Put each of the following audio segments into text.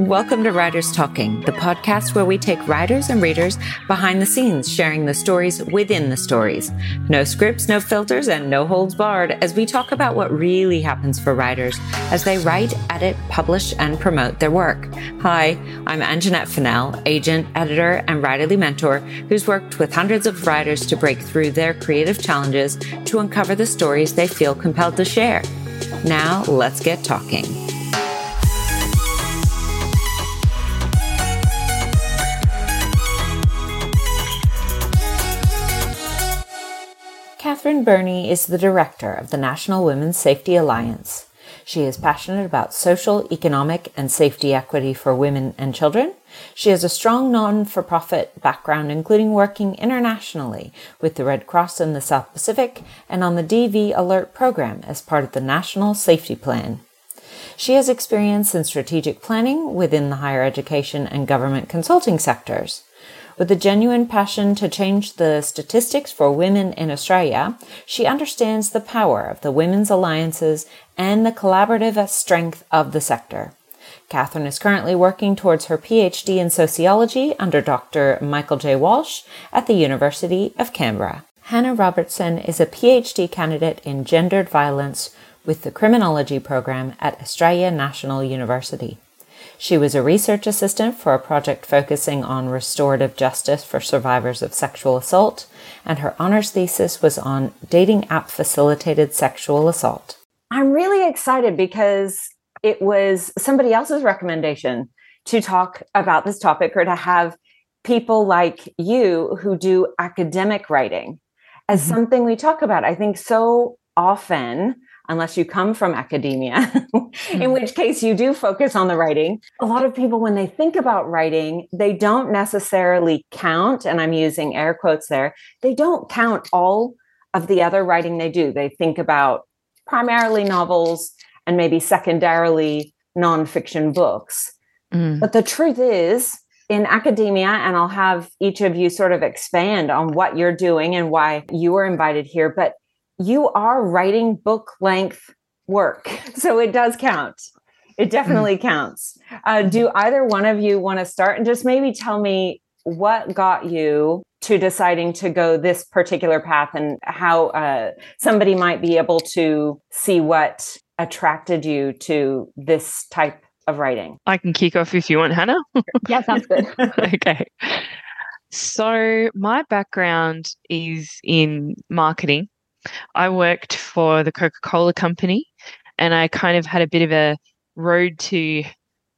Welcome to Writers Talking, the podcast where we take writers and readers behind the scenes, sharing the stories within the stories. No scripts, no filters, and no holds barred as we talk about what really happens for writers as they write, edit, publish, and promote their work. Hi, I'm Anjanette Fennell, agent, editor, and writerly mentor who's worked with hundreds of writers to break through their creative challenges to uncover the stories they feel compelled to share. Now, let's get talking. Katherine Berney is the director of the National Women's Safety Alliance. She is passionate about social, economic, and safety equity for women and children. She has a strong non for profit background, including working internationally with the Red Cross in the South Pacific and on the DV Alert program as part of the National Safety Plan. She has experience in strategic planning within the higher education and government consulting sectors. With a genuine passion to change the statistics for women in Australia, she understands the power of the women's alliances and the collaborative strength of the sector. Katherine is currently working towards her PhD in sociology under Dr. Michael J. Walsh at the University of Canberra. Hannah Robertson is a PhD candidate in gendered violence with the criminology program at Australia National University. She was a research assistant for a project focusing on restorative justice for survivors of sexual assault, and her honors thesis was on dating app facilitated sexual assault. I'm really excited because it was somebody else's recommendation to talk about this topic or to have people like you who do academic writing as mm-hmm. something we talk about. I think so often unless you come from academia, in hmm. which case you do focus on the writing. A lot of people, when they think about writing, they don't necessarily count, and I'm using air quotes there, they don't count all of the other writing they do. They think about primarily novels and maybe secondarily nonfiction books. Mm. But the truth is, in academia, and I'll have each of you sort of expand on what you're doing and why you were invited here. But you are writing book length work. So it does count. It definitely mm. counts. Uh, do either one of you want to start and just maybe tell me what got you to deciding to go this particular path and how uh, somebody might be able to see what attracted you to this type of writing? I can kick off if you want, Hannah. yeah, sounds good. okay. So, my background is in marketing I worked for the Coca Cola Company and I kind of had a bit of a road to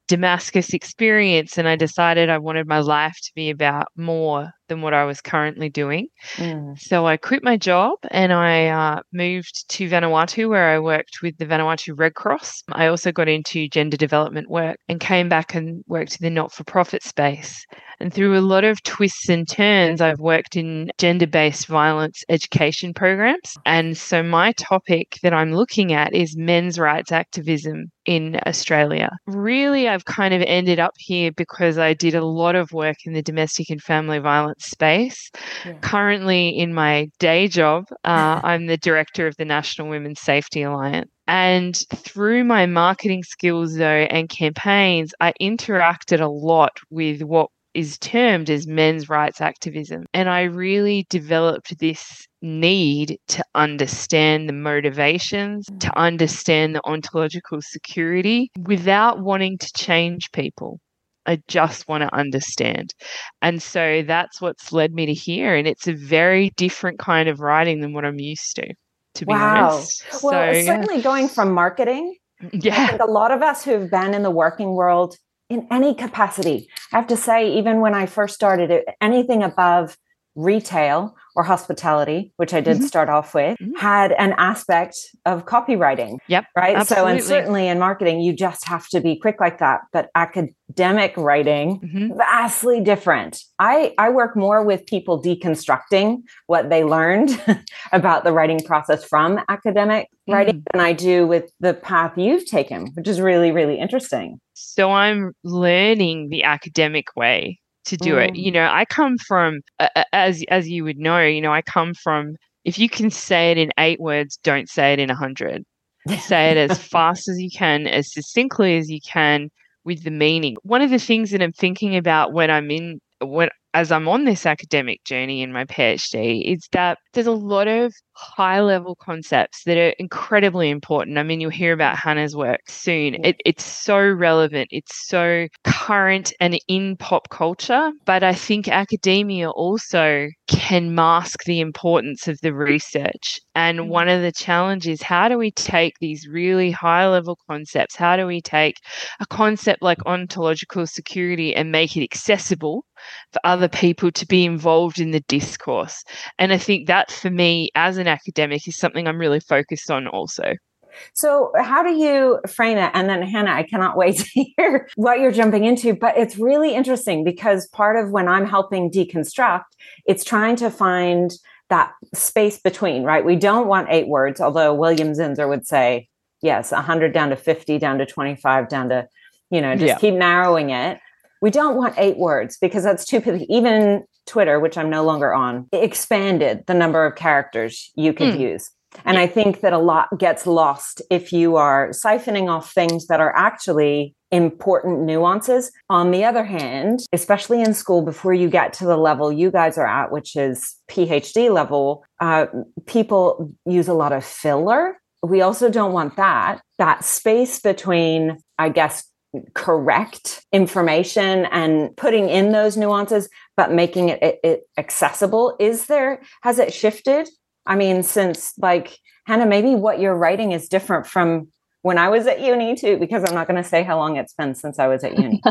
Damascus experience. And I decided I wanted my life to be about more than what I was currently doing. Mm. So I quit my job and I uh, moved to Vanuatu, where I worked with the Vanuatu Red Cross. I also got into gender development work and came back and worked in the not for profit space. And through a lot of twists and turns, I've worked in gender based violence education programs. And so my topic that I'm looking at is men's rights activism in Australia. Really, I've kind of ended up here because I did a lot of work in the domestic and family violence space. Yeah. Currently, in my day job, uh, I'm the director of the National Women's Safety Alliance. And through my marketing skills, though, and campaigns, I interacted a lot with what is termed as men's rights activism. And I really developed this need to understand the motivations, to mm. understand the ontological security without wanting to change people. I just want to understand. And so that's what's led me to here. And it's a very different kind of writing than what I'm used to, to be wow. honest. Well, so, certainly yeah. going from marketing. Mm, yeah. I think a lot of us who've been in the working world in any capacity. I have to say, even when I first started, anything above retail or hospitality, which I did mm-hmm. start off with, mm-hmm. had an aspect of copywriting. Yep. Right. Absolutely. So, and certainly in marketing, you just have to be quick like that. But academic writing, mm-hmm. vastly different. I, I work more with people deconstructing what they learned about the writing process from academic writing mm. than I do with the path you've taken, which is really, really interesting. So I'm learning the academic way to do mm. it. You know, I come from uh, as as you would know, you know, I come from if you can say it in 8 words, don't say it in a 100. say it as fast as you can, as succinctly as you can with the meaning. One of the things that I'm thinking about when I'm in when as I'm on this academic journey in my PhD is that there's a lot of high level concepts that are incredibly important. I mean, you'll hear about Hannah's work soon. It, it's so relevant, it's so current and in pop culture. But I think academia also can mask the importance of the research. And mm. one of the challenges how do we take these really high level concepts? How do we take a concept like ontological security and make it accessible for other people to be involved in the discourse. And I think that for me as an academic is something I'm really focused on also. So, how do you frame it? And then, Hannah, I cannot wait to hear what you're jumping into. But it's really interesting because part of when I'm helping deconstruct, it's trying to find that space between, right? We don't want eight words, although William Zinsser would say, yes, 100 down to 50, down to 25, down to, you know, just yeah. keep narrowing it we don't want eight words because that's too even twitter which i'm no longer on expanded the number of characters you could mm. use and i think that a lot gets lost if you are siphoning off things that are actually important nuances. On the other hand, especially in school, before you get to the level you guys are at, which is PhD level, uh, people use a lot of filler. We also don't want that. That space between, I guess, correct information and putting in those nuances but making it, it, it, accessible is there has it shifted i mean since like hannah maybe what you're writing is different from when I was at uni too, because I'm not going to say how long it's been since I was at uni.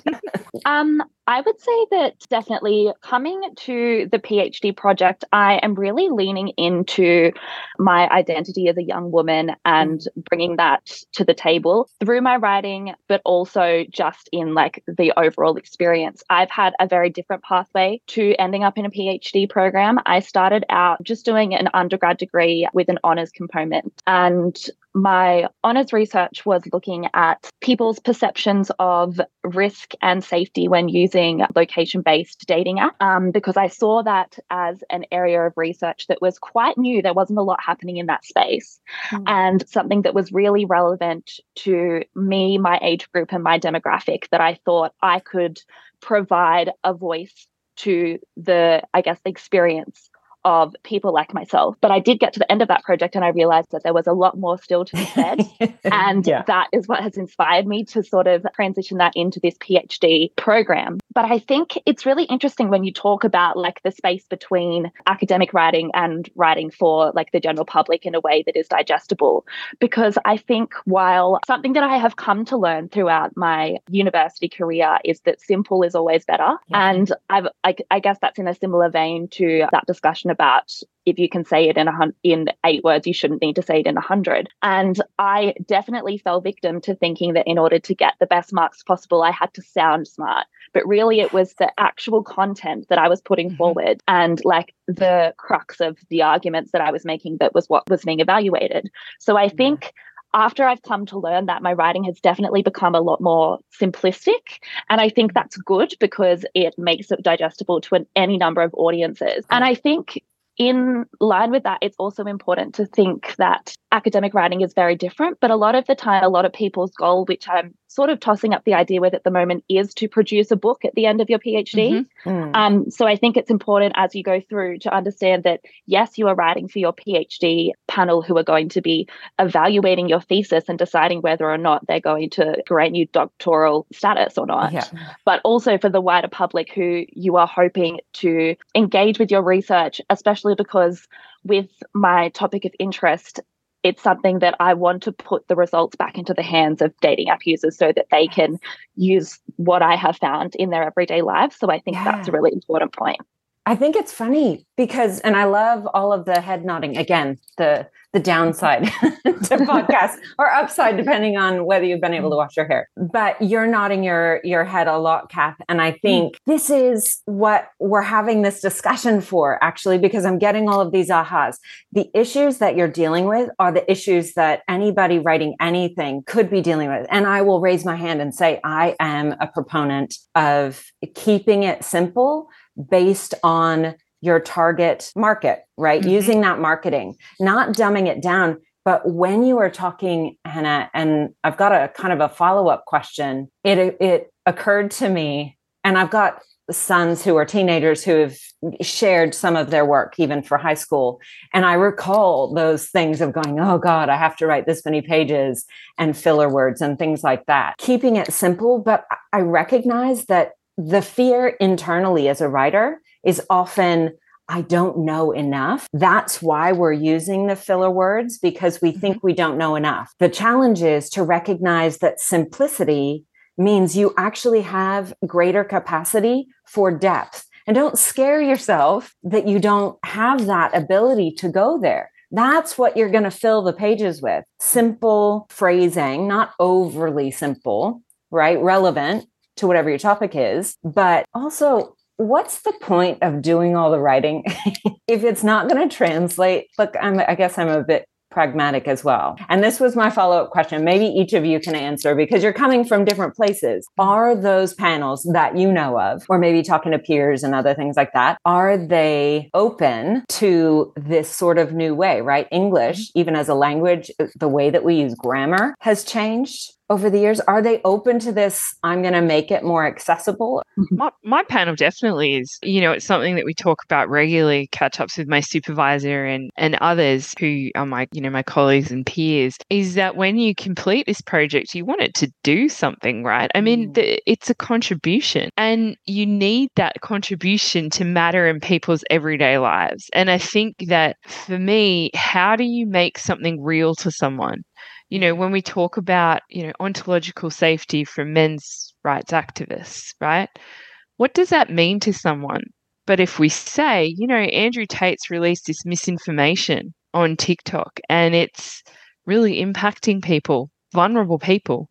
um, I would say that definitely coming to the PhD project, I am really leaning into my identity as a young woman and mm. bringing that to the table through my writing, but also just in like the overall experience. I've had a very different pathway to ending up in a PhD program. I started out just doing an undergrad degree with an honors component. And my honors research was looking at people's perceptions of risk and safety when using location based dating app um, because I saw that as an area of research that was quite new. There wasn't a lot happening in that space, mm. and something that was really relevant to me, my age group, and my demographic that I thought I could provide a voice to the, I guess, the experience of people like myself. But I did get to the end of that project and I realized that there was a lot more still to be said. and yeah. that is what has inspired me to sort of transition that into this PhD program. But I think it's really interesting when you talk about like the space between academic writing and writing for like the general public in a way that is digestible. Because I think while something that I have come to learn throughout my university career is that simple is always better. Yeah. And I've, I, I guess that's in a similar vein to that discussion about if you can say it in a hun- in eight words, you shouldn't need to say it in a hundred. And I definitely fell victim to thinking that in order to get the best marks possible, I had to sound smart. But really, it was the actual content that I was putting mm-hmm. forward and like the crux of the arguments that I was making that was what was being evaluated. So I think after I've come to learn that, my writing has definitely become a lot more simplistic. And I think that's good because it makes it digestible to an, any number of audiences. And I think in line with that, it's also important to think that academic writing is very different. But a lot of the time, a lot of people's goal, which I'm sort of tossing up the idea with at the moment, is to produce a book at the end of your PhD. Mm-hmm. Mm. Um, so I think it's important as you go through to understand that, yes, you are writing for your PhD panel who are going to be evaluating your thesis and deciding whether or not they're going to grant you doctoral status or not. Yeah. But also for the wider public who you are hoping to engage with your research, especially because with my topic of interest, it's something that I want to put the results back into the hands of dating app users so that they can use what I have found in their everyday lives. So I think yeah. that's a really important point. I think it's funny because, and I love all of the head nodding. Again, the the downside to podcasts or upside, depending on whether you've been able to wash your hair. But you're nodding your your head a lot, Kath, and I hmm. think this is what we're having this discussion for, actually, because I'm getting all of these ahas. The issues that you're dealing with are the issues that anybody writing anything could be dealing with, and I will raise my hand and say I am a proponent of keeping it simple based on your target market, right? Mm-hmm. Using that marketing, not dumbing it down. But when you are talking, Hannah, and I've got a kind of a follow up question, it, it occurred to me, and I've got sons who are teenagers who have shared some of their work even for high school and i recall those things of going oh god i have to write this many pages and filler words and things like that keeping it simple but i recognize that the fear internally as a writer is often I don't know enough. That's why we're using the filler words because we think mm-hmm. we don't know enough. The challenge is to recognize that simplicity means you actually have greater capacity for depth. And don't scare yourself that you don't have that ability to go there. That's what you're going to fill the pages with simple phrasing, not overly simple, right? Relevant to whatever your topic is, but also what's the point of doing all the writing if it's not going to translate? Look, I'm, I guess I'm a bit pragmatic as well. And this was my follow up question. Maybe each of you can answer because you're coming from different places. Are those panels that you know of, or maybe talking to peers and other things like that, are they open to this sort of new way, right? English, even as a language, the way that we use grammar has changed over the years are they open to this i'm going to make it more accessible mm-hmm. my, my panel definitely is you know it's something that we talk about regularly catch ups with my supervisor and and others who are my you know my colleagues and peers is that when you complete this project you want it to do something right i mean mm. the, it's a contribution and you need that contribution to matter in people's everyday lives and i think that for me how do you make something real to someone you know, when we talk about, you know, ontological safety from men's rights activists, right? What does that mean to someone? But if we say, you know, Andrew Tate's released this misinformation on TikTok and it's really impacting people, vulnerable people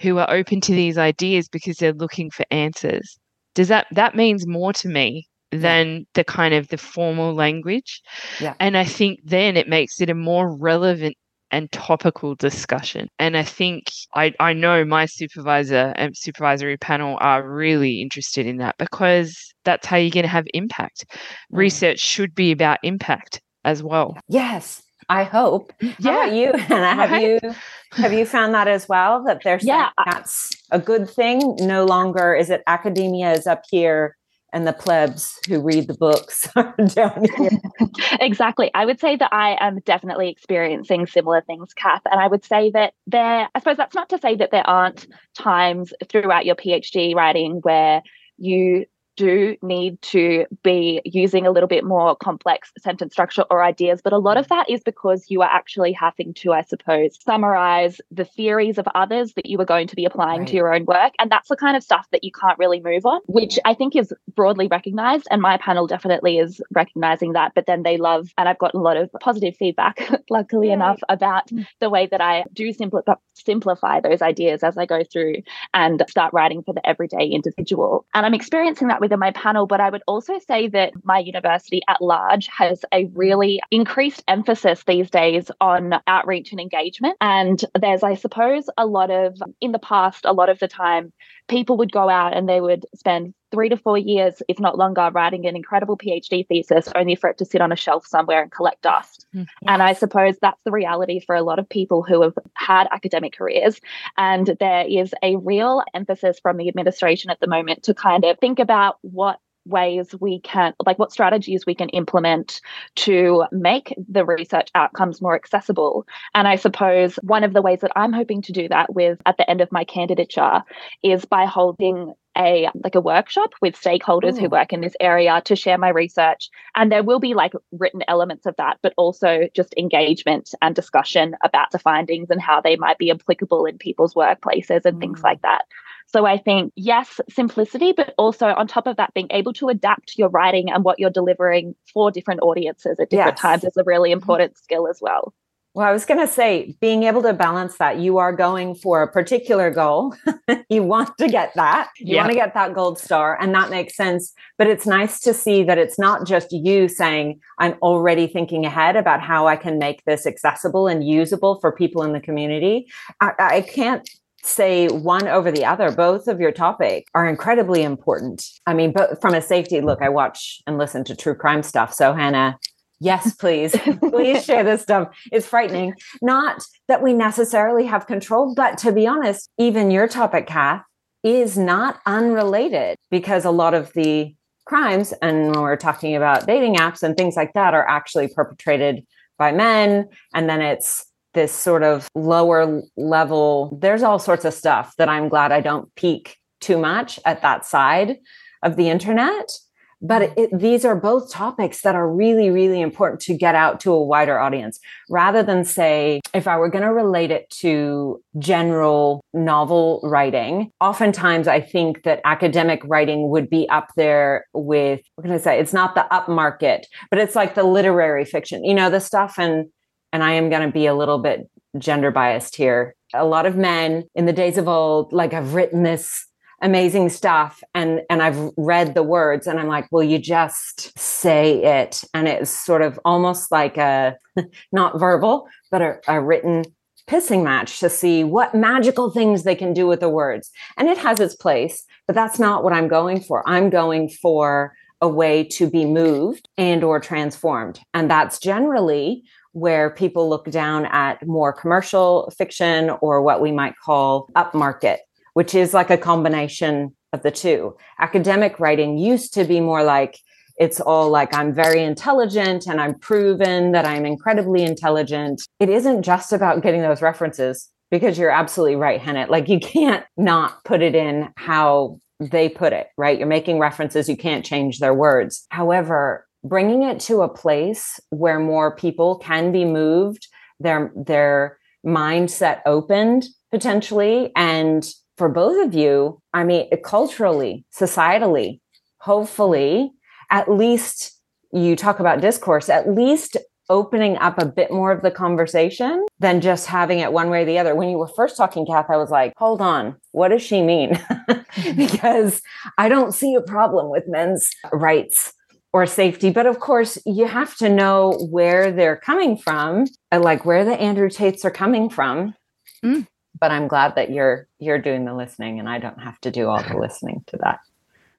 who are open to these ideas because they're looking for answers. Does that that means more to me than the kind of the formal language. Yeah. And I think then it makes it a more relevant and topical discussion. And I think I, I know my supervisor and supervisory panel are really interested in that because that's how you're going to have impact. Mm. Research should be about impact as well. Yes. I hope. Yeah, you? Have you have you found that as well? That there's yeah, that's a good thing. No longer is it academia is up here and the plebs who read the books are down here. exactly. I would say that I am definitely experiencing similar things, Kath. And I would say that there, I suppose that's not to say that there aren't times throughout your PhD writing where you do need to be using a little bit more complex sentence structure or ideas, but a lot of that is because you are actually having to, I suppose, summarize the theories of others that you are going to be applying right. to your own work. And that's the kind of stuff that you can't really move on, which I think is broadly recognized. And my panel definitely is recognizing that. But then they love, and I've gotten a lot of positive feedback, luckily Yay. enough, about mm. the way that I do simplify, simplify those ideas as I go through and start writing for the everyday individual. And I'm experiencing that within my panel, but I would also say that my university at large has a really increased emphasis these days on outreach and engagement. And there's, I suppose, a lot of, in the past, a lot of the time, people would go out and they would spend three to four years, if not longer, writing an incredible PhD thesis only for it to sit on a shelf somewhere and collect dust. Yes. And I suppose that's the reality for a lot of people who have had academic careers. And there is a real emphasis from the administration at the moment to kind of think about what ways we can like what strategies we can implement to make the research outcomes more accessible. And i suppose one of the ways that i'm hoping to do that with at the end of my candidature is by holding a like a workshop with stakeholders Ooh. who work in this area to share my research and there will be like written elements of that but also just engagement and discussion about the findings and how they might be applicable in people's workplaces and mm. things like that so I think, yes, simplicity, but also on top of that, being able to adapt your writing and what you're delivering for different audiences at different yes. times is a really mm-hmm. important skill as well. Well, I was going to say, being able to balance that, you are going for a particular goal. you want to get that. You yeah. want to get that gold star, and that makes sense. But it's nice to see that it's not just you saying, I'm already thinking ahead about how I can make this accessible and usable for people in the community. I, I can't say one over the other. Both of your topic are incredibly important. I mean, but from a safety look, I watch and listen to true crime stuff. So Hannah, Yes, please. please share this stuff. It's frightening. Not that we necessarily have control, but to be honest, even your topic, Kath, is not unrelated because a lot of the crimes, and when we're talking about dating apps and things like that, are actually perpetrated by men. And then it's this sort of lower level, there's all sorts of stuff that I'm glad I don't peek too much at that side of the internet but it, these are both topics that are really really important to get out to a wider audience rather than say if i were going to relate it to general novel writing oftentimes i think that academic writing would be up there with what can i say? It's not the upmarket but it's like the literary fiction you know the stuff and and i am going to be a little bit gender biased here. A lot of men in the days of old like i've written this amazing stuff and and I've read the words and I'm like, well, you just say it? And it's sort of almost like a not verbal, but a, a written pissing match to see what magical things they can do with the words. And it has its place, but that's not what I'm going for. I'm going for a way to be moved and or transformed. And that's generally where people look down at more commercial fiction or what we might call upmarket which is like a combination of the two. Academic writing used to be more like, it's all like I'm very intelligent and I'm proven that I'm incredibly intelligent. It isn't just about getting those references because you're absolutely right, Hennett. Like you can't not put it in how they put it, right? You're making references, you can't change their words. However, bringing it to a place where more people can be moved, their their mindset opened potentially and for both of you, I mean, culturally, societally, hopefully, at least you talk about discourse, at least opening up a bit more of the conversation than just having it one way or the other. When you were first talking, Kath, I was like, hold on, what does she mean? because I don't see a problem with men's rights or safety. But of course, you have to know where they're coming from, like where the Andrew Tates are coming from. Mm but I'm glad that you're you're doing the listening and I don't have to do all the listening to that.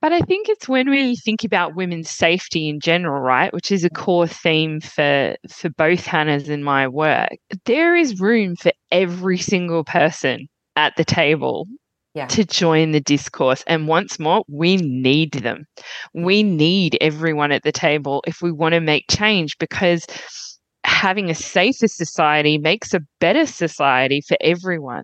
But I think it's when we think about women's safety in general, right, which is a core theme for for both Hannah's and my work. There is room for every single person at the table yeah. to join the discourse. And once more, we need them. We need everyone at the table if we want to make change because having a safer society makes a better society for everyone.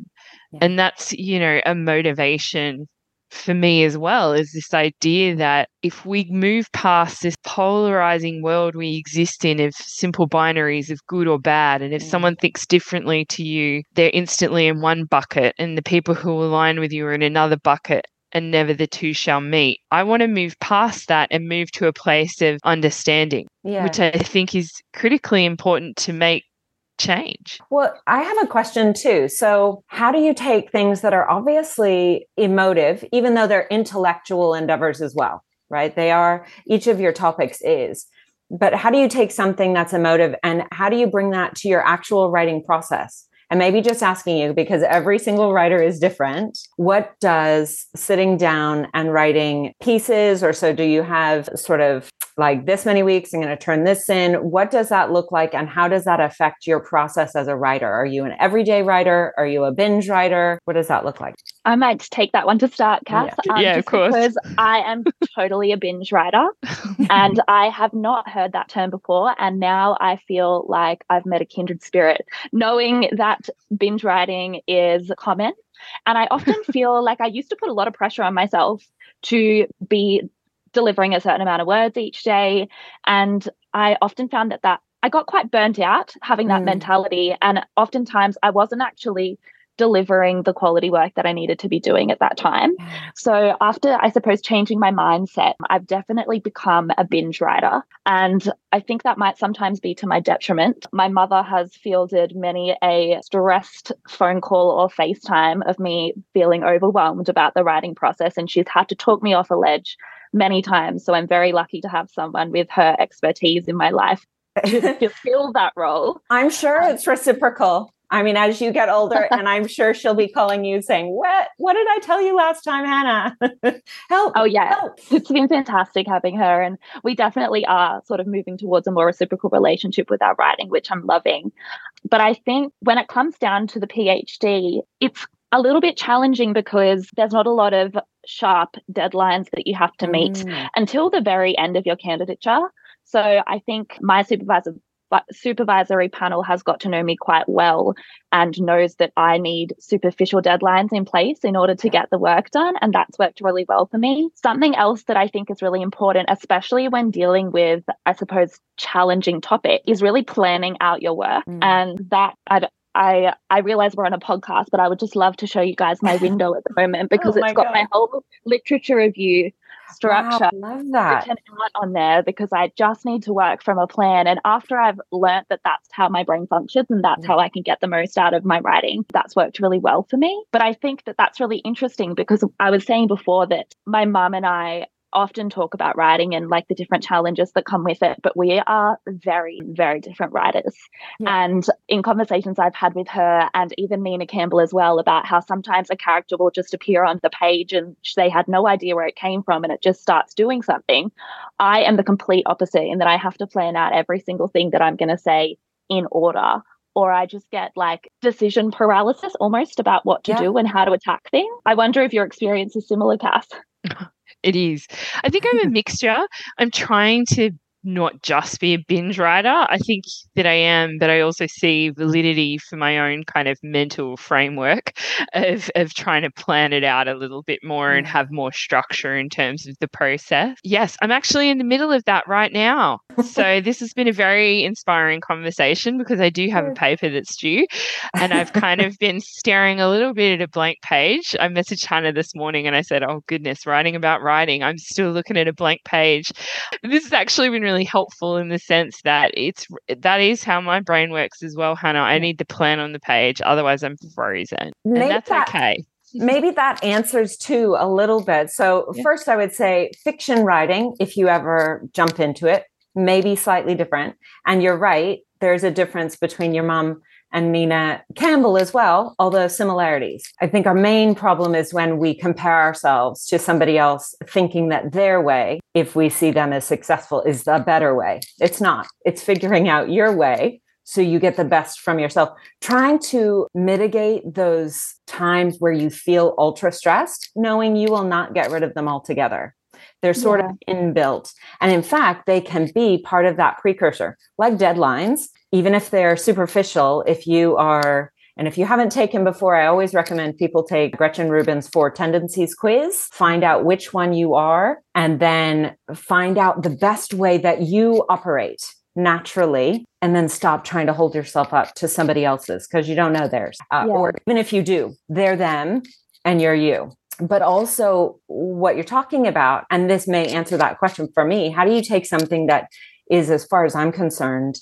Yeah. And that's, you know, a motivation for me as well is this idea that if we move past this polarizing world we exist in of simple binaries of good or bad, and if mm. someone thinks differently to you, they're instantly in one bucket, and the people who align with you are in another bucket, and never the two shall meet. I want to move past that and move to a place of understanding, yeah. which I think is critically important to make change. Well, I have a question too. So, how do you take things that are obviously emotive, even though they're intellectual endeavors as well, right? They are, each of your topics is. But how do you take something that's emotive and how do you bring that to your actual writing process? And maybe just asking you because every single writer is different. What does sitting down and writing pieces, or so do you have sort of like this many weeks, I'm going to turn this in? What does that look like? And how does that affect your process as a writer? Are you an everyday writer? Are you a binge writer? What does that look like? I might take that one to start, Kath. Yeah, um, yeah of course. Because I am totally a binge writer and I have not heard that term before. And now I feel like I've met a kindred spirit, knowing that binge writing is common. And I often feel like I used to put a lot of pressure on myself to be delivering a certain amount of words each day. And I often found that that I got quite burnt out having that mm. mentality. And oftentimes I wasn't actually delivering the quality work that I needed to be doing at that time. So, after I suppose changing my mindset, I've definitely become a binge writer. And I think that might sometimes be to my detriment. My mother has fielded many a stressed phone call or FaceTime of me feeling overwhelmed about the writing process, and she's had to talk me off a ledge many times. So, I'm very lucky to have someone with her expertise in my life to fill that role. I'm sure um, it's reciprocal. I mean, as you get older, and I'm sure she'll be calling you saying, What what did I tell you last time, Hannah? help. Oh yeah. Help. It's been fantastic having her. And we definitely are sort of moving towards a more reciprocal relationship with our writing, which I'm loving. But I think when it comes down to the PhD, it's a little bit challenging because there's not a lot of sharp deadlines that you have to meet Mm. until the very end of your candidature. So I think my supervisor but supervisory panel has got to know me quite well and knows that I need superficial deadlines in place in order to get the work done. And that's worked really well for me. Something else that I think is really important, especially when dealing with, I suppose, challenging topic, is really planning out your work. Mm. And that I I I realize we're on a podcast, but I would just love to show you guys my window at the moment oh because Oh my it's got God. my whole literature review structure Wow, love that. written out on there because I just need to work from a plan. And after I've learnt that that's how my brain functions and that's how I can get the most out of my writing, that's worked really well for me. But I think that that's really interesting because I was saying before that my mum and I often talk about writing and like the different challenges that come with it but we are very very different writers Yeah. and in conversations i've had with her and even nina campbell as well about how sometimes a character will just appear on the page and they had no idea where it came from and it just starts doing something i am the complete opposite in that i have to plan out every single thing that i'm going to say in order or I just get like decision paralysis almost about what to Yeah. do and how to attack things. I wonder if your experience is similar, Kath. It is. I think I'm a hmm. mixture. I'm trying to not just be a binge writer. I think that I am, but I also see validity for my own kind of mental framework of, of trying to plan it out a little bit more and have more structure in terms of the process. Yes, I'm actually in the middle of that right now. So this has been a very inspiring conversation because I do have a paper that's due and I've kind of been staring a little bit at a blank page. I messaged Hannah this morning and I said, Oh goodness, writing about writing. I'm still looking at a blank page. This has actually been really helpful in the sense that it's that is how my brain works as well, Hannah. I need the plan on the page, otherwise I'm frozen. Make and that's that- okay. Maybe that answers too a little bit. So, Yeah. first, I would say fiction writing, if you ever jump into it, may be slightly different. And you're right, there's a difference between your mom and Nina Campbell as well, although similarities. I think our main problem is when we compare ourselves to somebody else, thinking that their way, if we see them as successful, is the better way. It's not, it's figuring out your way. So you get the best from yourself trying to mitigate those times where you feel ultra stressed, knowing you will not get rid of them altogether. They're sort of inbuilt. And in fact, they can be part of that precursor, like deadlines, even if they're superficial. If you are, and if you haven't taken before, I always recommend people take Gretchen Rubin's Four Tendencies quiz, find out which one you are, and then find out the best way that you operate naturally and then stop trying to hold yourself up to somebody else's because you don't know theirs. Uh, Yeah. Or even if you do, they're them and you're you. But also, what you're talking about, and this may answer that question for me how do you take something that is, as far as I'm concerned,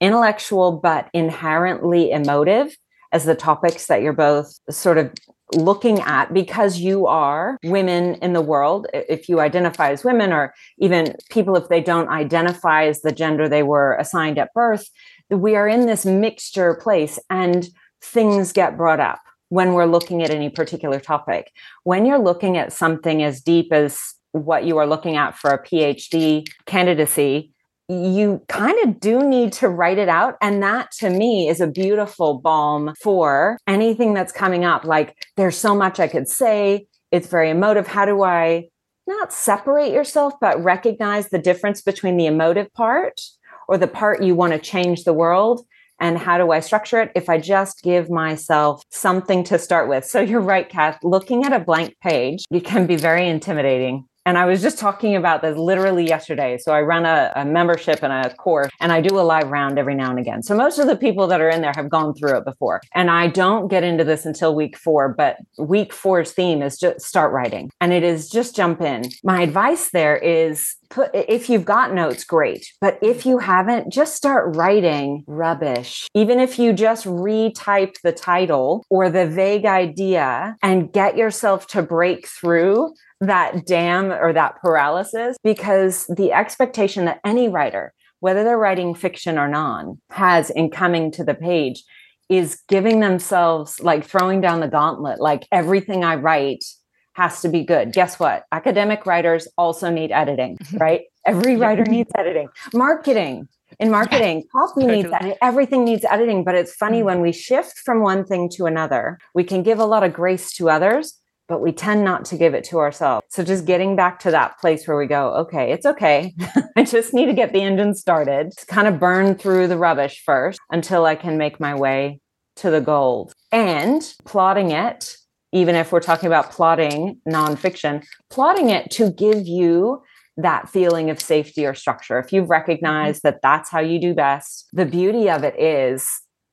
intellectual but inherently emotive as the topics that you're both sort of looking at? Because you are women in the world if you identify as women or even people if they don't identify as the gender they were assigned at birth we are in this mixture place and things get brought up when we're looking at any particular topic when you're looking at something as deep as what you are looking at for a phd candidacy you kind of do need to write it out. And that to me is a beautiful balm for anything that's coming up. Like there's so much I could say. It's very emotive. How do I not separate yourself, but recognize the difference between the emotive part or the part you want to change the world? And how do I structure it? If I just give myself something to start with. So you're right, Kath. Looking at a blank page, it can be very intimidating. And I was just talking about this literally yesterday. So I run a, a, membership and a course, and I do a live round every now and again. So most of the people that are in there have gone through it before. And I don't get into this until week four, but week four's theme is just start writing. And it is just jump in. My advice there is put if you've got notes great but if you haven't just start writing rubbish even if you just retype the title or the vague idea and get yourself to break through that dam or that paralysis because the expectation that any writer whether they're writing fiction or non has in coming to the page is giving themselves like throwing down the gauntlet, like everything I write has to be good. Guess what? Academic writers also need editing, right? Every writer needs editing. Marketing. In marketing, copy totally. needs editing. Everything needs editing. But it's funny mm. when we shift from one thing to another, we can give a lot of grace to others, but we tend not to give it to ourselves. So just getting back to that place where we go, okay, it's okay. I just need to get the engine started, to kind of burn through the rubbish first until I can make my way to the gold. And plotting it, even if we're talking about plotting nonfiction, plotting it to give you that feeling of safety or structure. If you've mm-hmm. recognized that that's how you do best, the beauty of it is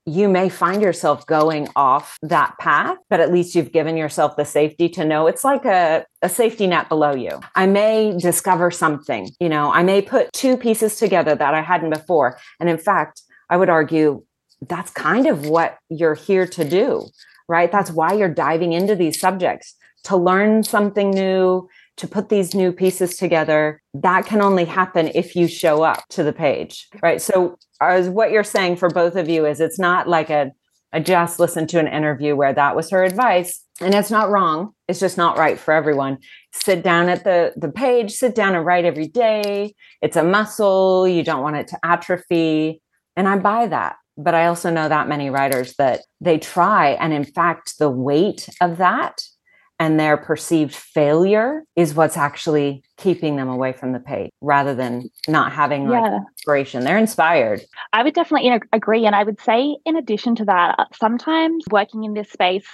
you may find yourself going off that path, but at least you've given yourself the safety to know it's like a, a safety net below you. I may discover something, you know, I may put two pieces together that I hadn't before. And in fact, I would argue that's kind of what you're here to do, right? That's why you're diving into these subjects to learn something new, to put these new pieces together. That can only happen if you show up to the page, right? So, as what you're saying for both of you is it's not like a just listened to an interview where that was her advice. And it's not wrong. It's just not right for everyone. Sit down at the, the page, sit down and write every day. It's a muscle. You don't want it to atrophy. And I buy that but I also know that many writers that they try. And in fact, the weight of that and their perceived failure is what's actually keeping them away from the page rather than not having like yeah. inspiration. They're inspired. I would definitely you know, agree. And I would say, in addition to that, sometimes working in this space,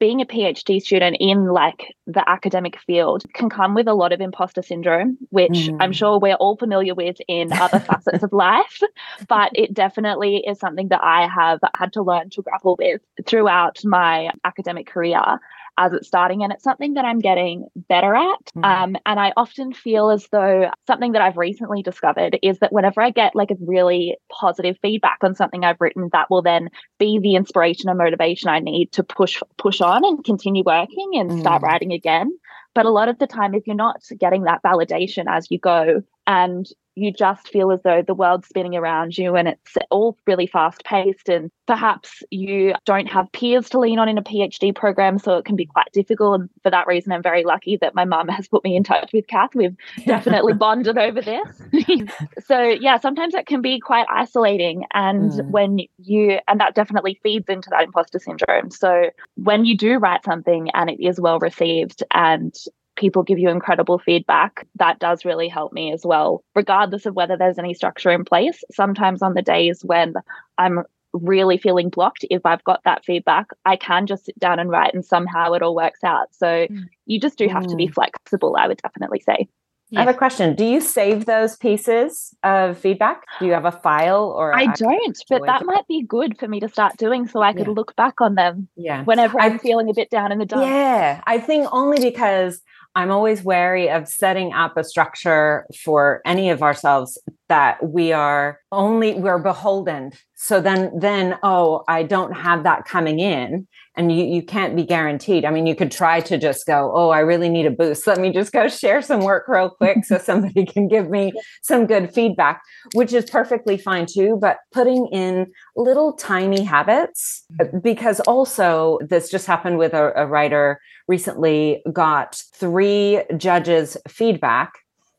being a PhD student in like the academic field can come with a lot of imposter syndrome, which mm. I'm sure we're all familiar with in other facets of life. But it definitely is something that I have had to learn to grapple with throughout my academic career as it's starting and it's something that i'm getting better at mm. um, and i often feel as though something that i've recently discovered is that whenever i get like a really positive feedback on something i've written that will then be the inspiration and motivation i need to push push on and continue working and mm. start writing again but a lot of the time if you're not getting that validation as you go and you just feel as though the world's spinning around you and it's all really fast paced and perhaps you don't have peers to lean on in a PhD program so it can be quite difficult. And for that reason I'm very lucky that my mum has put me in touch with Kath. We've definitely bonded over this. So yeah sometimes it can be quite isolating and mm. when you and that definitely feeds into that imposter syndrome. So when you do write something and it is well received and people give you incredible feedback, that does really help me as well, regardless of whether there's any structure in place. Sometimes on the days when I'm really feeling blocked, if I've got that feedback, I can just sit down and write and somehow it all works out. So mm. you just do have mm. to be flexible, I would definitely say. Yeah. I have a question. Do you save those pieces of feedback? Do you have a file or I don't, but that might be good for me to start doing so I could yeah. look back on them yeah. whenever I'm I, feeling a bit down in the dumps. Yeah. I think only because I'm always wary of setting up a structure for any of ourselves that we are only we're beholden. So then then oh, I don't have that coming in and you you can't be guaranteed. I mean, you could try to just go, "Oh, I really need a boost. Let me just go share some work real quick so somebody can give me some good feedback," which is perfectly fine too, but putting in little tiny habits mm-hmm. because also this just happened with a, a writer recently got three judges' feedback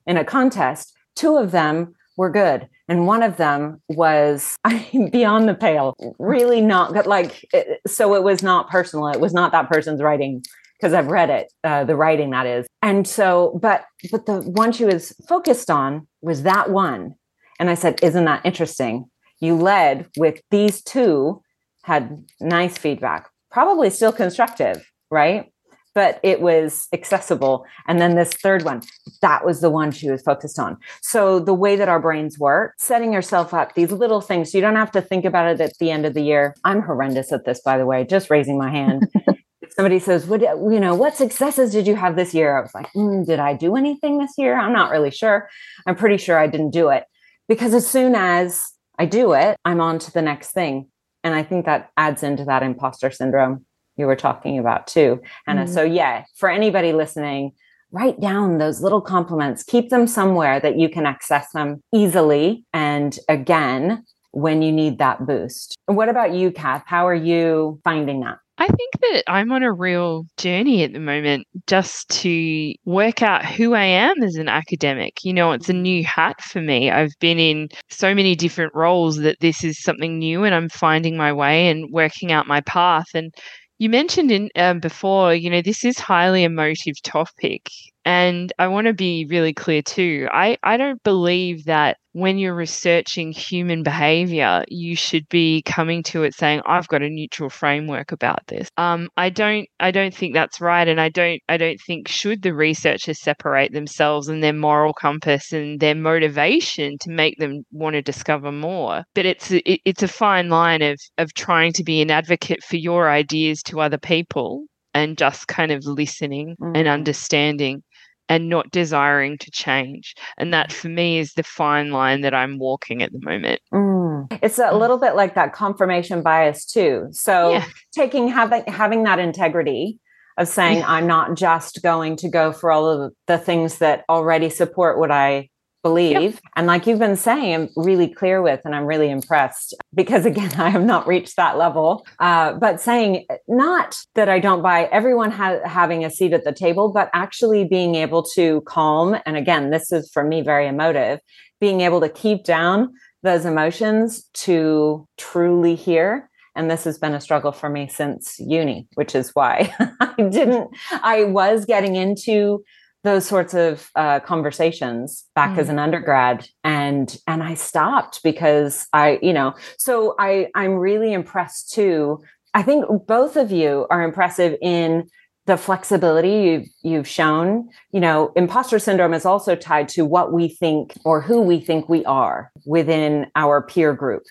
in a contest. Two of them were good. And one of them was beyond the pale, really not good. Like, it, so it was not personal. It was not that person's writing because I've read it, uh, the writing that is. And so, but, but the one she was focused on was that one. And I said, Isn't that interesting? You led with these two had nice feedback, probably still constructive, right? But it was accessible. And then this third one, that was the one she was focused on. So the way that our brains work, setting yourself up these little things, so you don't have to think about it at the end of the year. I'm horrendous at this, by the way, just raising my hand. somebody says, "What you know? What successes did you have this year?" I was like, mm, "Did I do anything this year? I'm not really sure. I'm pretty sure I didn't do it because as soon as I do it, I'm on to the next thing." And I think that adds into that imposter syndrome you were talking about too, Hannah. Mm-hmm. So, yeah, for anybody listening, write down those little compliments, keep them somewhere that you can access them easily. And again, when you need that boost. What about you, Kath? How are you finding that? I think that I'm on a real journey at the moment just to work out who I am as an academic. You know, it's a new hat for me. I've been in so many different roles that this is something new and I'm finding my way and working out my path. And you mentioned in um, before, you know, this is highly emotive topic, and I want to be really clear too. I I don't believe that when you're researching human behavior, you should be coming to it saying, "I've got a neutral framework about this." Um, I don't I don't think that's right, and I don't I don't think should the researchers separate themselves and their moral compass and their motivation to make them want to discover more. But it's it, it's a fine line of of trying to be an advocate for your ideas to other people and just kind of listening mm-hmm. and understanding and not desiring to change. And that for me is the fine line that I'm walking at the moment. Mm. It's a mm. little bit like that confirmation bias too. So yeah. taking having having that integrity of saying yeah. I'm not just going to go for all of the things that already support what I believe. Yep. And like you've been saying, I'm really clear with, and I'm really impressed because again, I have not reached that level. Uh, but saying not that I don't buy everyone ha- having a seat at the table, but actually being able to calm. And again, this is for me very emotive, being able to keep down those emotions to truly hear and this has been a struggle for me since uni which is why i didn't i was getting into those sorts of uh, conversations back mm. as an undergrad and and i stopped because i you know so i i'm really impressed too. I think both of you are impressive in the flexibility you've, you've shown. You know imposter syndrome is also tied to what we think or who we think we are within our peer group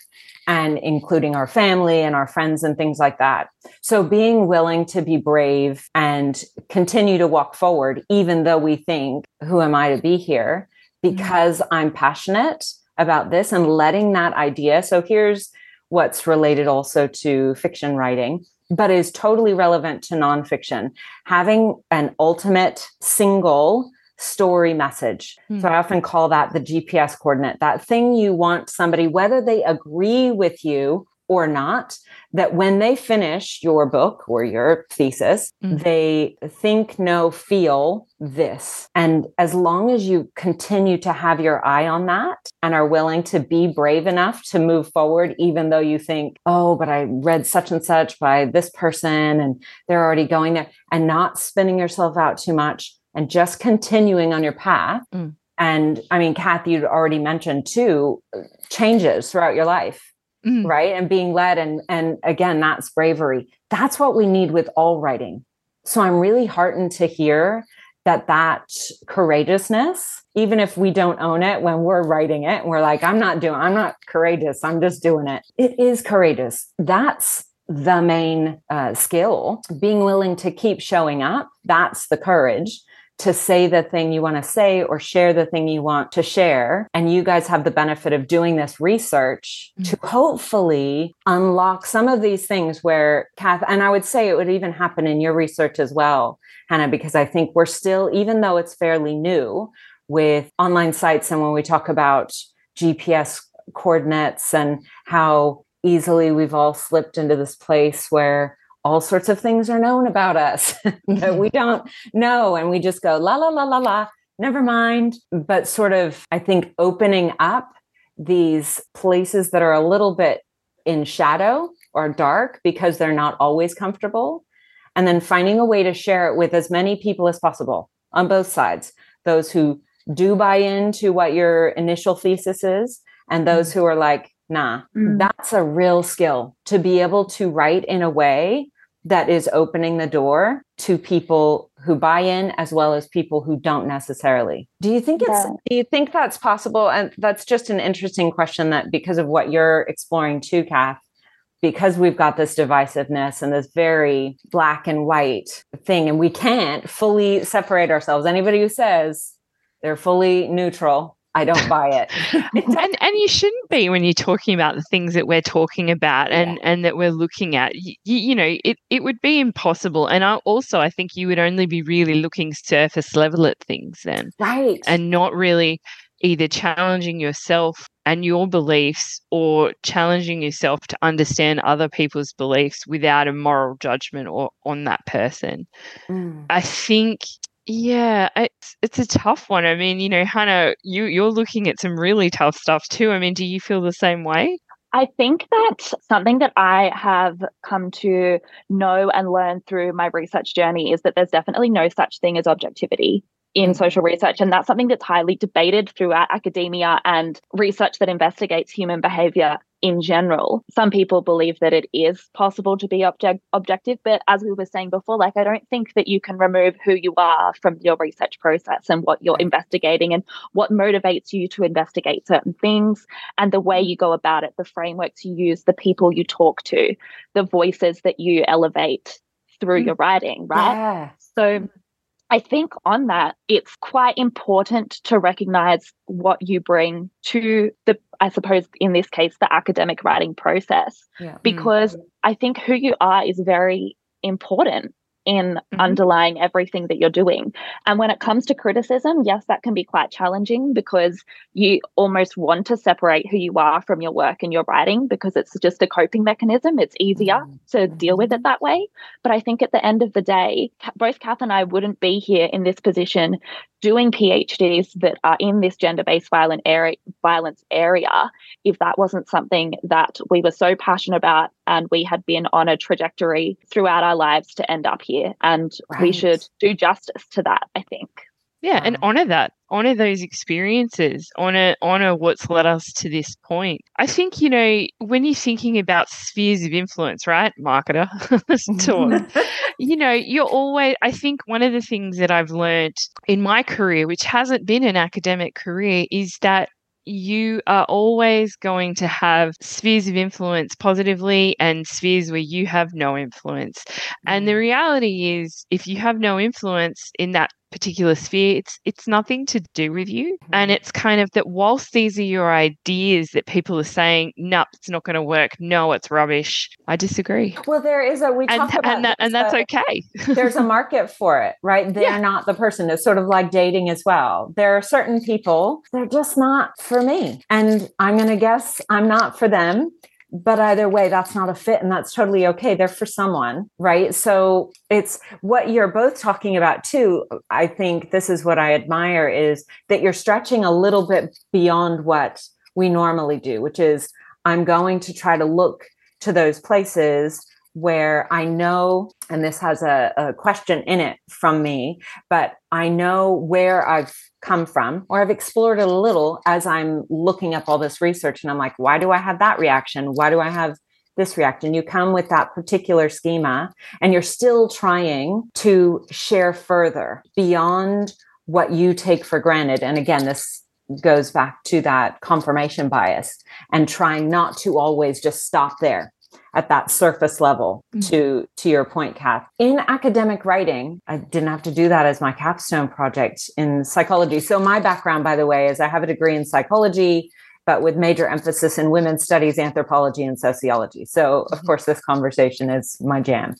and including our family and our friends and things like that. So being willing to be brave and continue to walk forward, even though we think, who am I to be here? Mm-hmm. Because mm-hmm. I'm passionate about this and letting that idea. So here's what's related also to fiction writing but is totally relevant to nonfiction. Having an ultimate single story message. Mm. So I often call that the GPS coordinate, that thing you want somebody, whether they agree with you or not, that when they finish your book or your thesis, mm. they think, know, feel this. And as long as you continue to have your eye on that and are willing to be brave enough to move forward, even though you think, oh, but I read such and such by this person and they're already going there, and not spinning yourself out too much and just continuing on your path. Mm. And I mean, Kathy, you'd already mentioned too, changes throughout your life, mm. right? And being led. And, and again, that's bravery. That's what we need with all writing. So I'm really heartened to hear that that courageousness, even if we don't own it when we're writing it, we're like, I'm not doing, I'm not courageous. I'm just doing it. It is courageous. That's the main uh, skill. Being willing to keep showing up. That's the courage to say the thing you want to say or share the thing you want to share. And you guys have the benefit of doing this research mm-hmm. to hopefully unlock some of these things where Kath, and I would say it would even happen in your research as well, Hannah, because I think we're still, even though it's fairly new with online sites and when we talk about GPS coordinates and how easily we've all slipped into this place where all sorts of things are known about us that we don't know. And we just go, la, la, la, la, la, never mind. But sort of, I think, opening up these places that are a little bit in shadow or dark because they're not always comfortable. And then finding a way to share it with as many people as possible on both sides those who do buy into what your initial thesis is, and those mm-hmm. who are like, nah, mm-hmm. that's a real skill to be able to write in a way that is opening the door to people who buy in as well as people who don't necessarily. Do you think it's yeah. do you think that's possible? And that's just an interesting question that because of what you're exploring too, Kath, because we've got this divisiveness and this very black and white thing, and we can't fully separate ourselves. Anybody who says they're fully neutral I don't buy it. and and you shouldn't be when you're talking about the things that we're talking about and yeah. and that we're looking at. You, you, know, it it would be impossible. And I also I think you would only be really looking surface level at things then. Right. And not really either challenging yourself and your beliefs or challenging yourself to understand other people's beliefs without a moral judgment or on that person. Mm. I think yeah, it's it's a tough one. I mean, you know, Hannah, you you're looking at some really tough stuff too. I mean, do you feel the same way? I think that something that I have come to know and learn through my research journey is that there's definitely no such thing as objectivity in mm. social research. And that's something that's highly debated throughout academia and research that investigates human behavior in general. Some people believe that it is possible to be object objective, but as we were saying before, like I don't think that you can remove who you are from your research process and what you're investigating and what motivates you to investigate certain things and the way you go about it, the frameworks you use, the people you talk to, the voices that you elevate through mm. your writing, right? Yeah. So I think on that, it's quite important to recognize what you bring to the, I suppose, in this case, the academic writing process, yeah. because mm-hmm. I think who you are is very important in mm-hmm. underlying everything that you're doing. And when it comes to criticism, yes, that can be quite challenging because you almost want to separate who you are from your work and your writing because it's just a coping mechanism. It's easier mm-hmm. to deal with it mm-hmm. that way. But I think at the end of the day, both Kath and I wouldn't be here in this position doing PhDs that are in this gender-based violent area, violence area if that wasn't something that we were so passionate about and we had been on a trajectory throughout our lives to end up here. And right. we should do justice to that, I think. Yeah, and honor that, honor those experiences, honor honor what's led us to this point. I think you know when you're thinking about spheres of influence, right, marketer, mm-hmm. talk. you know, you're always. I think one of the things that I've learned in my career, which hasn't been an academic career, is that you are always going to have spheres of influence positively and spheres where you have no influence. And the mm. reality is, if you have no influence in that particular sphere it's it's nothing to do with you. And mm-hmm. it's kind of that whilst these are your ideas that people are saying no it's not going to work. No it's rubbish. I disagree. Well there is a we and, talk about and, that, and that's okay. there's a market for it right? They're yeah. not the person. It's sort of like dating as well. There are certain people they're just not for me. And i'm going to guess i'm not for them but either way that's not a fit and that's totally okay. They're for someone right? So it's what you're both talking about too i think this is what i admire is that you're stretching a little bit beyond what we normally do which is i'm going to try to look to those places where I know, and this has a, a, question in it from me, but I know where I've come from, or I've explored it a little as I'm looking up all this research. And I'm like, why do I have that reaction? Why do I have this reaction? You come with that particular schema, and you're still trying to share further beyond what you take for granted. And again, this goes back to that confirmation bias and trying not to always just stop there at that surface level mm-hmm. to to your point kath. In academic writing i didn't have to do that as my capstone project in psychology. So my background by the way is i have a degree in psychology but with major emphasis in women's studies anthropology and sociology. So of mm-hmm. course this conversation is my jam.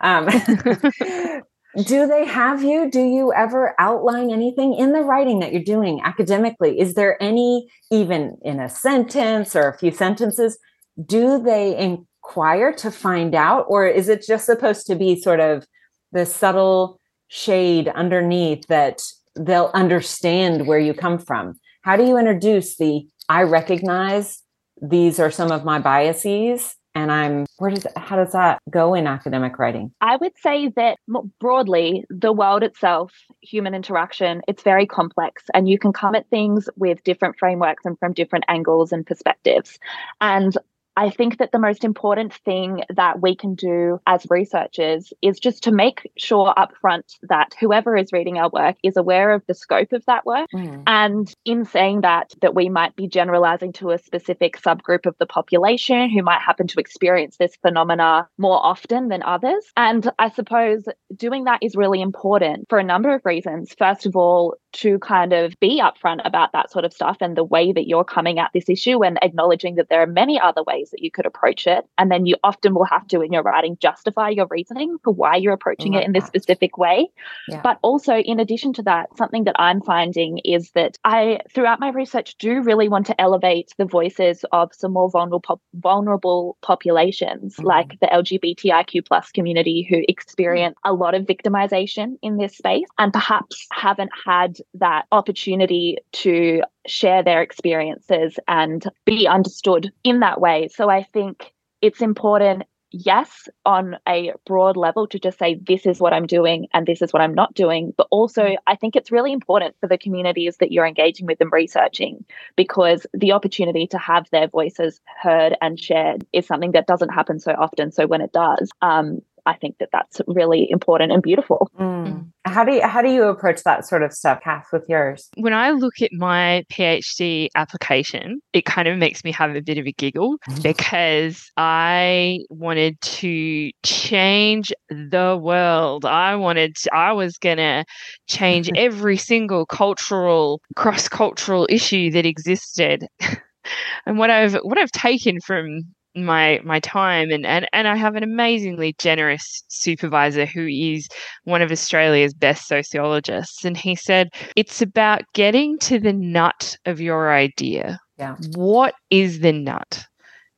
Um, do they have you? Do you ever outline anything in the writing that you're doing academically? Is there any even in a sentence or a few sentences do they in, inquire to find out? Or is it just supposed to be sort of the subtle shade underneath that they'll understand where you come from? How do you introduce the I recognize these are some of my biases and i'm where does how does that go in academic writing i would say that broadly the world itself human interaction it's very complex and you can come at things with different frameworks and from different angles and perspectives and I think that the most important thing that we can do as researchers is just to make sure upfront that whoever is reading our work is aware of the scope of that work. Mm. And in saying that, that we might be generalizing to a specific subgroup of the population who might happen to experience this phenomena more often than others. And I suppose doing that is really important for a number of reasons. First of all, to kind of be upfront about that sort of stuff and the way that you're coming at this issue and acknowledging that there are many other ways that you could approach it. And then you often will have to, in your writing, justify your reasoning for why you're approaching it in this specific way. Yeah. But also, in addition to that, something that I'm finding is that I, throughout my research, do really want to elevate the voices of some more vulnerable, vulnerable populations mm-hmm. like the LGBTIQ plus community who experience a lot of victimization in this space and perhaps haven't had that opportunity to share their experiences and be understood in that way. So I think it's important yes, on a broad level to just say, this is what I'm doing and this is what I'm not doing. But also. I think it's really important for the communities that you're engaging with and researching because the opportunity to have their voices heard and shared is something that doesn't happen so often. So when it does, um, I think that that's really important and beautiful. Mm. mm. How do you how do you approach that sort of stuff, Kath, with yours? When I look at my PhD application, it kind of makes me have a bit of a giggle because I wanted to change the world. I wanted to, I was gonna change every single cultural cross cultural issue that existed. and what I've what I've taken from my my time and, and and I have an amazingly generous supervisor who is one of Australia's best sociologists and he said it's about getting to the nut of your idea. Yeah. What is the nut?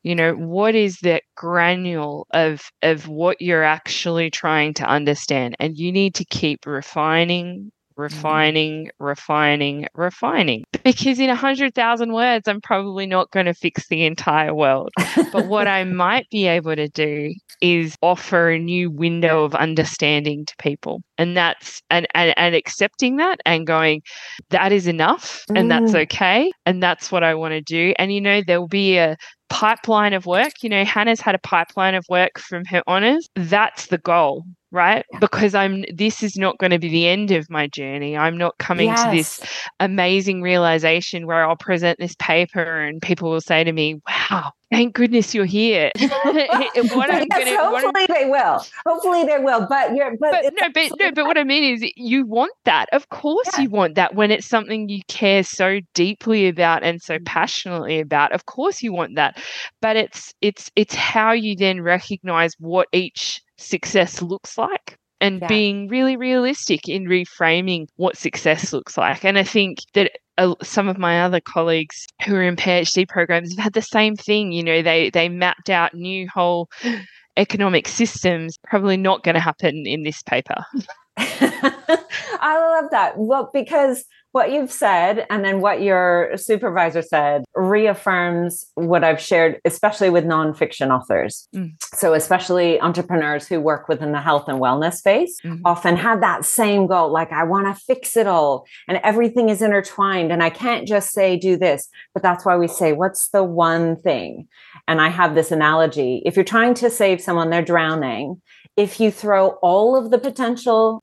You know, what is the granule of of what you're actually trying to understand and you need to keep refining. Refining, refining, refining. Because in a hundred thousand words, I'm probably not going to fix the entire world. but what I might be able to do is offer a new window of understanding to people. And that's and and, and accepting that and going, that is enough and that's mm. okay. And that's what I want to do. And you know, there'll be a pipeline of work. You know, Hannah's had a pipeline of work from her honors. That's the goal right? Because I'm this is not going to be the end of my journey. I'm not coming yes. to this amazing realization where I'll present this paper and people will say to me, "Wow, thank goodness you're here." what I'm gonna, hopefully they will. Hopefully they will. But you're but, but no, but no, but what I mean is you want that. Of course yeah. you want that when it's something you care so deeply about and so mm. passionately about. Of course you want that. But it's it's it's how you then recognize what each success looks like and yeah. being really realistic in reframing what success looks like. And I think that uh, some of my other colleagues who are in PhD programs have had the same thing. You know, they they mapped out new whole economic systems. Probably not going to happen in this paper. I love that. Well, because what you've said and then what your supervisor said reaffirms what I've shared, especially with nonfiction authors. Mm. So, especially entrepreneurs who work within the health and wellness space mm-hmm. often have that same goal like, I want to fix it all, and everything is intertwined. And I can't just say, do this. But that's why we say, what's the one thing? And I have this analogy if you're trying to save someone, they're drowning if you throw all of the potential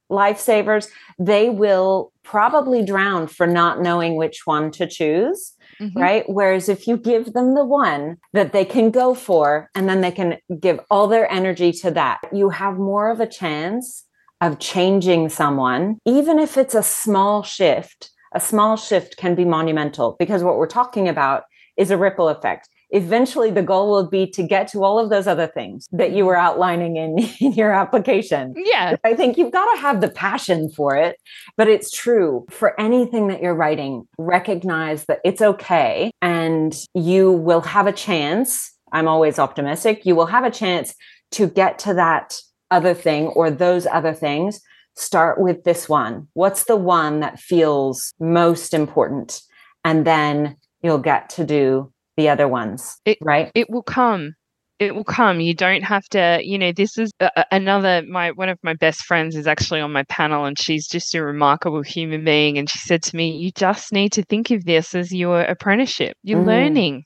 lifesavers, they will probably drown for not knowing which one to choose. Mm-hmm. Right. Whereas if you give them the one that they can go for, and then they can give all their energy to that, you have more of a chance of changing someone, even if it's a small shift. A small shift can be monumental because what we're talking about is a ripple effect eventually the goal will be to get to all of those other things that you were outlining in, in your application. Yeah. I think you've got to have the passion for it, but it's true for anything that you're writing, recognize that it's okay and you will have a chance. I'm always optimistic. You will have a chance to get to that other thing or those other things. Start with this one. What's the one that feels most important? And then you'll get to do the other ones, it, right? It will come. It will come. You don't have to, you know, this is a, another, my, one of my best friends is actually on my panel and she's just a remarkable human being. And she said to me, you just need to think of this as your apprenticeship. You're mm. learning.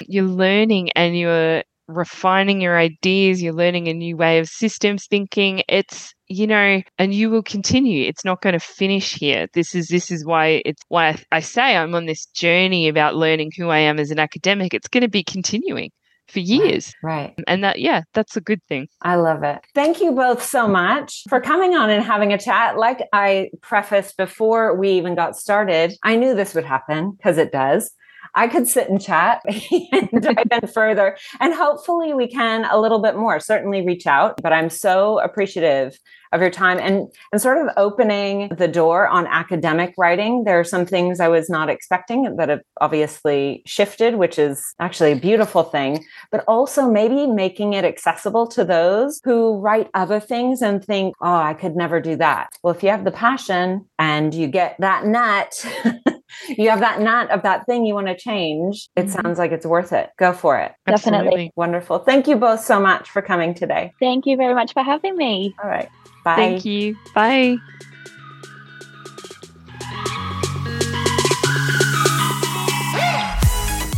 You're learning and you're refining your ideas, you're learning a new way of systems thinking. It's you know, and you will continue. It's not going to finish here. This is this is why it's why I, I say I'm on this journey about learning who I am as an academic. It's going to be continuing for years. Right. And that, yeah, that's a good thing. I love it. Thank you both so much for coming on and having a chat. Like I prefaced before we even got started, I knew this would happen because it does. I could sit and chat and dive in further. And hopefully we can a little bit more. Certainly reach out. But I'm so appreciative of your time and and sort of opening the door on academic writing. There are some things I was not expecting that have obviously shifted, which is actually a beautiful thing, but also maybe making it accessible to those who write other things and think, "Oh, I could never do that." Well, if you have the passion and you get that nut you have that nut of that thing you want to change, it mm-hmm. sounds like it's worth it. Go for it. Definitely. Absolutely. Wonderful. Thank you both so much for coming today. Thank you very much for having me. All right. Bye. Thank you. Bye.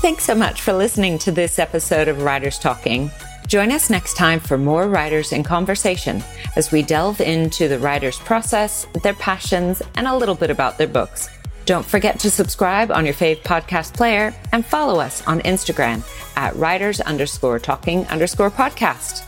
Thanks so much for listening to this episode of Writers Talking. Join us next time for more writers in conversation as we delve into the writer's process, their passions, and a little bit about their books. Don't forget to subscribe on your fave podcast player and follow us on Instagram at writers underscore talking underscore podcast.